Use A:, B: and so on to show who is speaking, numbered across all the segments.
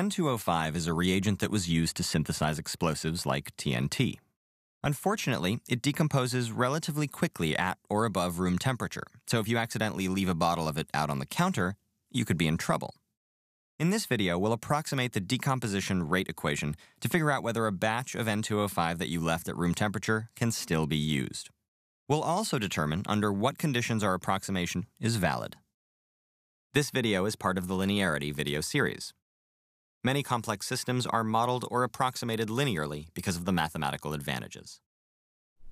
A: N2O5 is a reagent that was used to synthesize explosives like TNT. Unfortunately, it decomposes relatively quickly at or above room temperature, so if you accidentally leave a bottle of it out on the counter, you could be in trouble. In this video, we'll approximate the decomposition rate equation to figure out whether a batch of N2O5 that you left at room temperature can still be used. We'll also determine under what conditions our approximation is valid. This video is part of the linearity video series. Many complex systems are modeled or approximated linearly because of the mathematical advantages.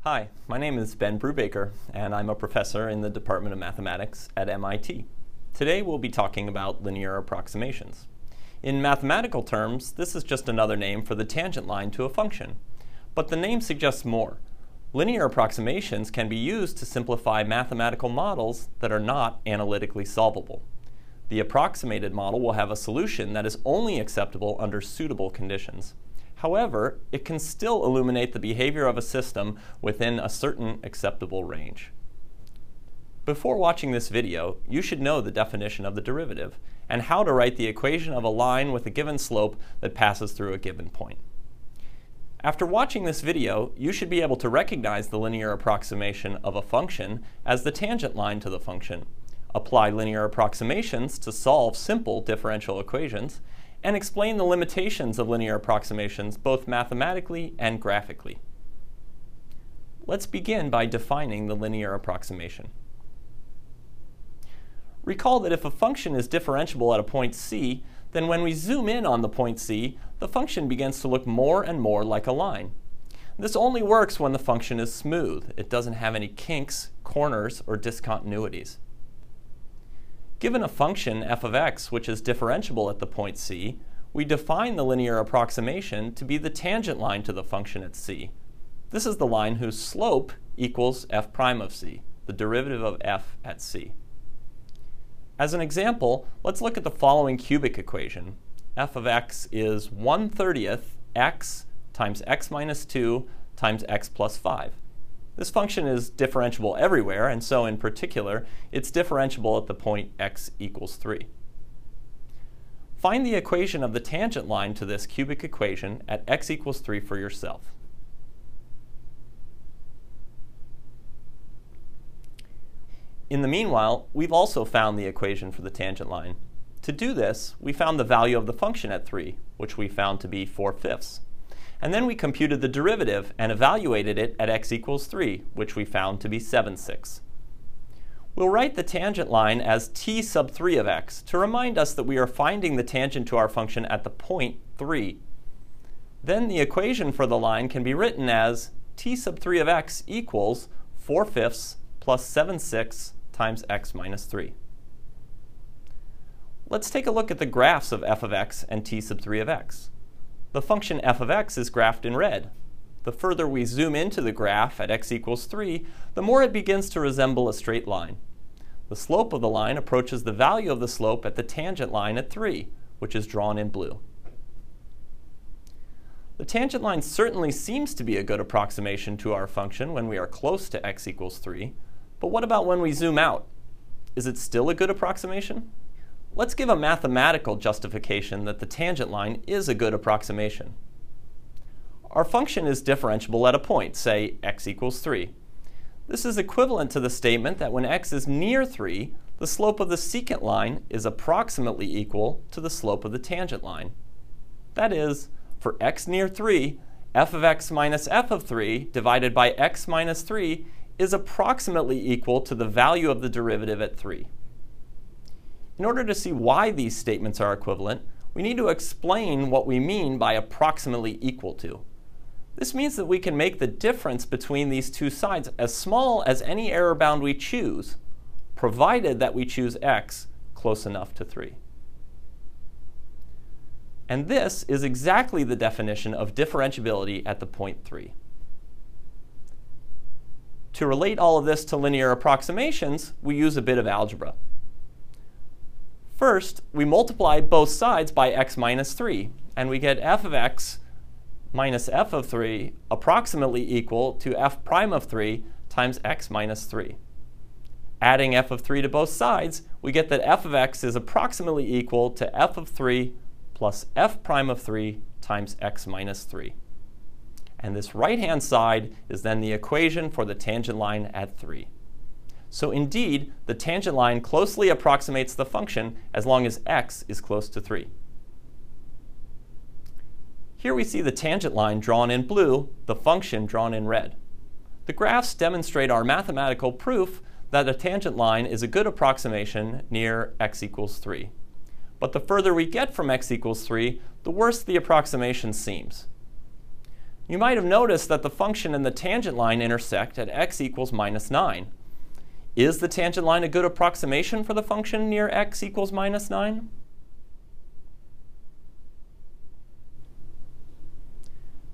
B: Hi, my name is Ben Brubaker, and I'm a professor in the Department of Mathematics at MIT. Today we'll be talking about linear approximations. In mathematical terms, this is just another name for the tangent line to a function. But the name suggests more. Linear approximations can be used to simplify mathematical models that are not analytically solvable. The approximated model will have a solution that is only acceptable under suitable conditions. However, it can still illuminate the behavior of a system within a certain acceptable range. Before watching this video, you should know the definition of the derivative and how to write the equation of a line with a given slope that passes through a given point. After watching this video, you should be able to recognize the linear approximation of a function as the tangent line to the function apply linear approximations to solve simple differential equations, and explain the limitations of linear approximations both mathematically and graphically. Let's begin by defining the linear approximation. Recall that if a function is differentiable at a point c, then when we zoom in on the point c, the function begins to look more and more like a line. This only works when the function is smooth. It doesn't have any kinks, corners, or discontinuities. Given a function f of x which is differentiable at the point c, we define the linear approximation to be the tangent line to the function at c. This is the line whose slope equals f prime of c, the derivative of f at c. As an example, let's look at the following cubic equation. f of x is 1 30th x times x minus 2 times x plus 5. This function is differentiable everywhere, and so in particular, it's differentiable at the point x equals 3. Find the equation of the tangent line to this cubic equation at x equals 3 for yourself. In the meanwhile, we've also found the equation for the tangent line. To do this, we found the value of the function at 3, which we found to be 4 fifths. And then we computed the derivative and evaluated it at x equals 3, which we found to be 7 6. We'll write the tangent line as t sub 3 of x to remind us that we are finding the tangent to our function at the point 3. Then the equation for the line can be written as t sub 3 of x equals 4 fifths plus 7 6 times x minus 3. Let's take a look at the graphs of f of x and t sub 3 of x. The function f of x is graphed in red. The further we zoom into the graph at x equals 3, the more it begins to resemble a straight line. The slope of the line approaches the value of the slope at the tangent line at 3, which is drawn in blue. The tangent line certainly seems to be a good approximation to our function when we are close to x equals 3, but what about when we zoom out? Is it still a good approximation? Let's give a mathematical justification that the tangent line is a good approximation. Our function is differentiable at a point, say x equals 3. This is equivalent to the statement that when x is near 3, the slope of the secant line is approximately equal to the slope of the tangent line. That is, for x near 3, f of x minus f of 3 divided by x minus 3 is approximately equal to the value of the derivative at 3. In order to see why these statements are equivalent, we need to explain what we mean by approximately equal to. This means that we can make the difference between these two sides as small as any error bound we choose, provided that we choose x close enough to 3. And this is exactly the definition of differentiability at the point 3. To relate all of this to linear approximations, we use a bit of algebra. First, we multiply both sides by x minus 3, and we get f of x minus f of 3 approximately equal to f prime of 3 times x minus 3. Adding f of 3 to both sides, we get that f of x is approximately equal to f of 3 plus f prime of 3 times x minus 3. And this right-hand side is then the equation for the tangent line at 3. So indeed, the tangent line closely approximates the function as long as x is close to 3. Here we see the tangent line drawn in blue, the function drawn in red. The graphs demonstrate our mathematical proof that a tangent line is a good approximation near x equals 3. But the further we get from x equals 3, the worse the approximation seems. You might have noticed that the function and the tangent line intersect at x equals minus 9. Is the tangent line a good approximation for the function near x equals minus 9?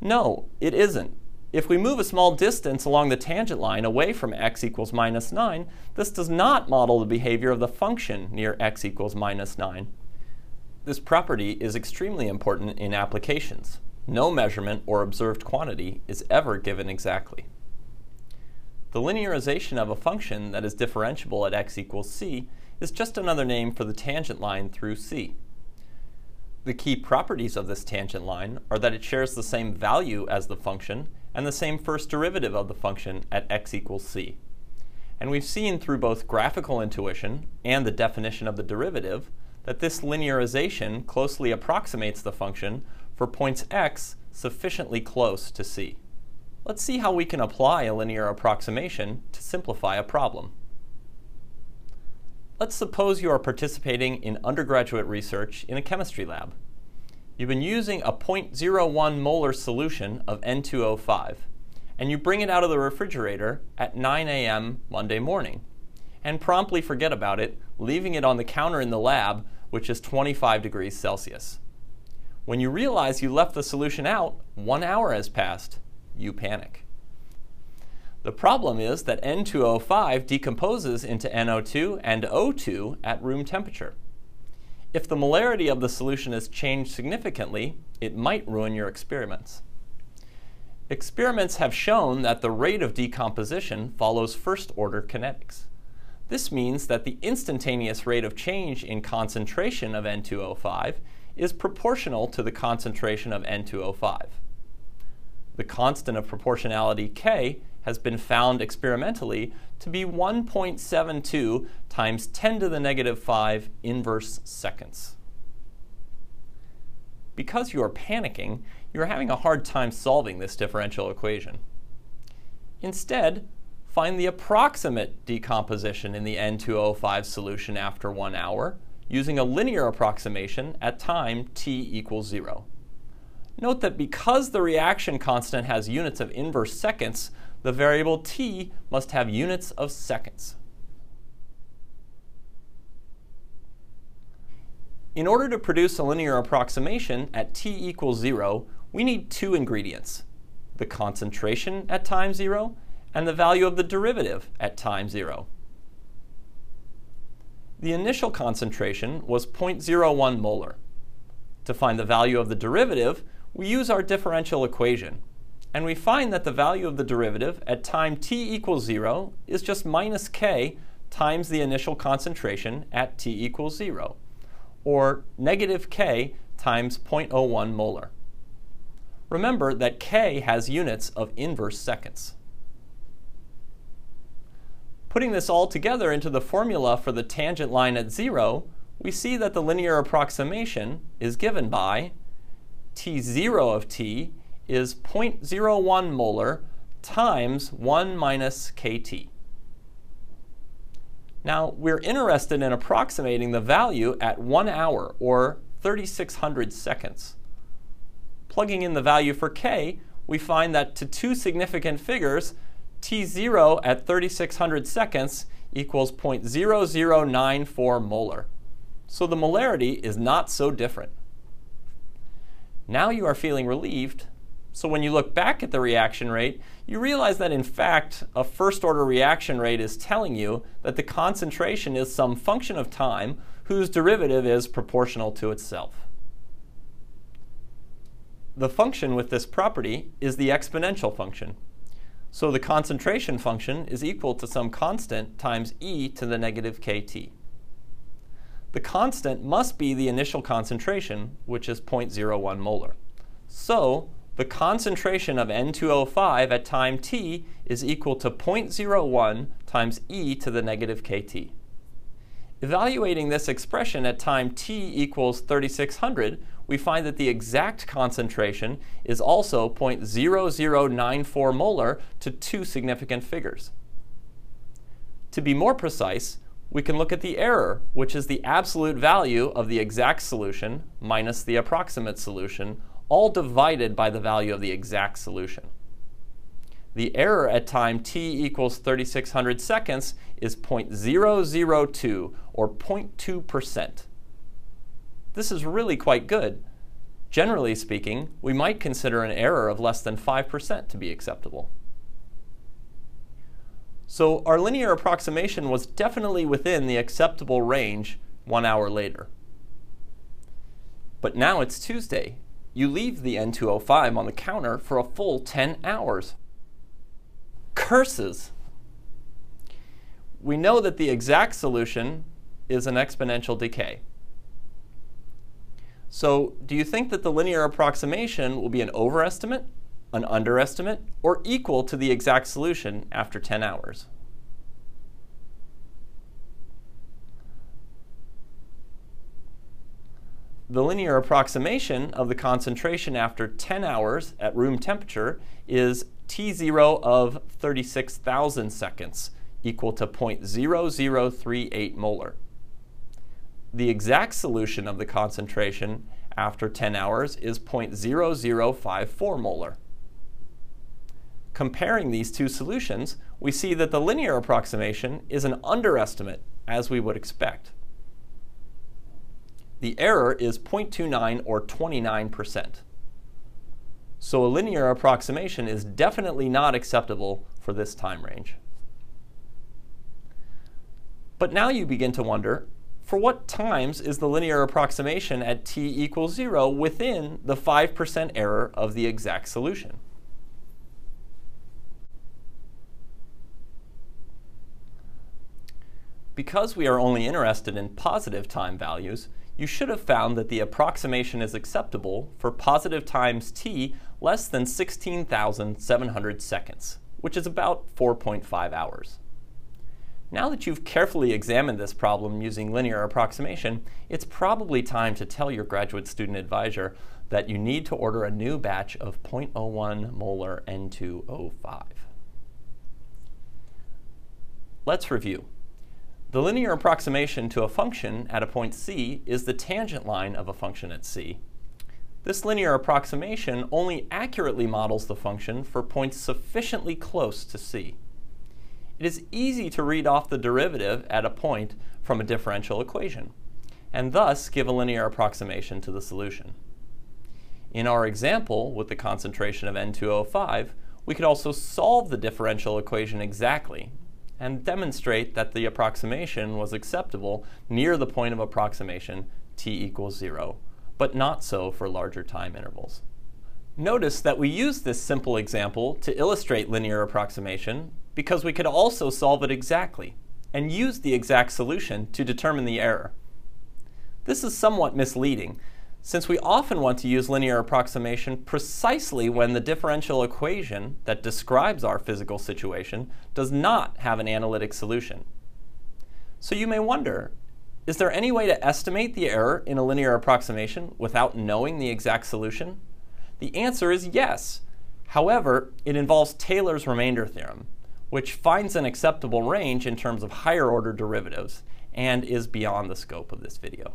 B: No, it isn't. If we move a small distance along the tangent line away from x equals minus 9, this does not model the behavior of the function near x equals minus 9. This property is extremely important in applications. No measurement or observed quantity is ever given exactly. The linearization of a function that is differentiable at x equals c is just another name for the tangent line through c. The key properties of this tangent line are that it shares the same value as the function and the same first derivative of the function at x equals c. And we've seen through both graphical intuition and the definition of the derivative that this linearization closely approximates the function for points x sufficiently close to c. Let's see how we can apply a linear approximation to simplify a problem. Let's suppose you are participating in undergraduate research in a chemistry lab. You've been using a 0.01 molar solution of N2O5, and you bring it out of the refrigerator at 9 a.m. Monday morning, and promptly forget about it, leaving it on the counter in the lab, which is 25 degrees Celsius. When you realize you left the solution out, one hour has passed. You panic. The problem is that N2O5 decomposes into NO2 and O2 at room temperature. If the molarity of the solution has changed significantly, it might ruin your experiments. Experiments have shown that the rate of decomposition follows first-order kinetics. This means that the instantaneous rate of change in concentration of N2O5 is proportional to the concentration of N2O5. The constant of proportionality K has been found experimentally to be 1.72 times 10 to the negative 5 inverse seconds. Because you are panicking, you are having a hard time solving this differential equation. Instead, find the approximate decomposition in the N2O5 solution after one hour using a linear approximation at time t equals 0. Note that because the reaction constant has units of inverse seconds, the variable t must have units of seconds. In order to produce a linear approximation at t equals 0, we need two ingredients, the concentration at time 0 and the value of the derivative at time 0. The initial concentration was 0.01 molar. To find the value of the derivative, we use our differential equation, and we find that the value of the derivative at time t equals 0 is just minus k times the initial concentration at t equals 0, or negative k times 0.01 molar. Remember that k has units of inverse seconds. Putting this all together into the formula for the tangent line at 0, we see that the linear approximation is given by t0 of t is 0.01 molar times 1 minus kT. Now, we're interested in approximating the value at 1 hour, or 3600 seconds. Plugging in the value for k, we find that to two significant figures, t0 at 3600 seconds equals 0.0094 molar. So the molarity is not so different. Now you are feeling relieved so when you look back at the reaction rate, you realize that in fact, a first order reaction rate is telling you that the concentration is some function of time whose derivative is proportional to itself. The function with this property is the exponential function. So the concentration function is equal to some constant times e to the negative kt. The constant must be the initial concentration, which is 0.01 molar. So, the concentration of N2O5 at time t is equal to 0.01 times e to the negative kt. Evaluating this expression at time t equals 3600, we find that the exact concentration is also 0.0094 molar to two significant figures. To be more precise, we can look at the error, which is the absolute value of the exact solution minus the approximate solution, all divided by the value of the exact solution. The error at time t equals 3600 seconds is 0.002 or 0.2%. This is really quite good. Generally speaking, we might consider an error of less than 5% to be acceptable. So our linear approximation was definitely within the acceptable range one hour later. But now it's Tuesday. You leave the N2O5 on the counter for a full 10 hours. Curses! We know that the exact solution is an exponential decay. So do you think that the linear approximation will be an overestimate an underestimate, or equal to the exact solution after 10 hours. The linear approximation of the concentration after 10 hours at room temperature is T0 of 36,000 seconds, equal to 0.0038 molar. The exact solution of the concentration after 10 hours is 0.0054 molar. Comparing these two solutions, we see that the linear approximation is an underestimate, as we would expect. The error is 0.29 or 29%. So a linear approximation is definitely not acceptable for this time range. But now you begin to wonder, for what times is the linear approximation at t equals 0 within the 5% error of the exact solution? Because we are only interested in positive time values, you should have found that the approximation is acceptable for positive times t less than 16,700 seconds, which is about 4.5 hours. Now that you've carefully examined this problem using linear approximation, it's probably time to tell your graduate student advisor that you need to order a new batch of 0.01 molar N2O5. Let's review. The linear approximation to a function at a point c is the tangent line of a function at c. This linear approximation only accurately models the function for points sufficiently close to c. It is easy to read off the derivative at a point from a differential equation, and thus give a linear approximation to the solution. In our example with the concentration of N2O5, we could also solve the differential equation exactly and demonstrate that the approximation was acceptable near the point of approximation t equals 0, but not so for larger time intervals. Notice that we use this simple example to illustrate linear approximation because we could also solve it exactly and use the exact solution to determine the error. This is somewhat misleading since we often want to use linear approximation precisely when the differential equation that describes our physical situation does not have an analytic solution. So you may wonder, is there any way to estimate the error in a linear approximation without knowing the exact solution? The answer is yes. However, it involves Taylor's remainder theorem, which finds an acceptable range in terms of higher order derivatives and is beyond the scope of this video.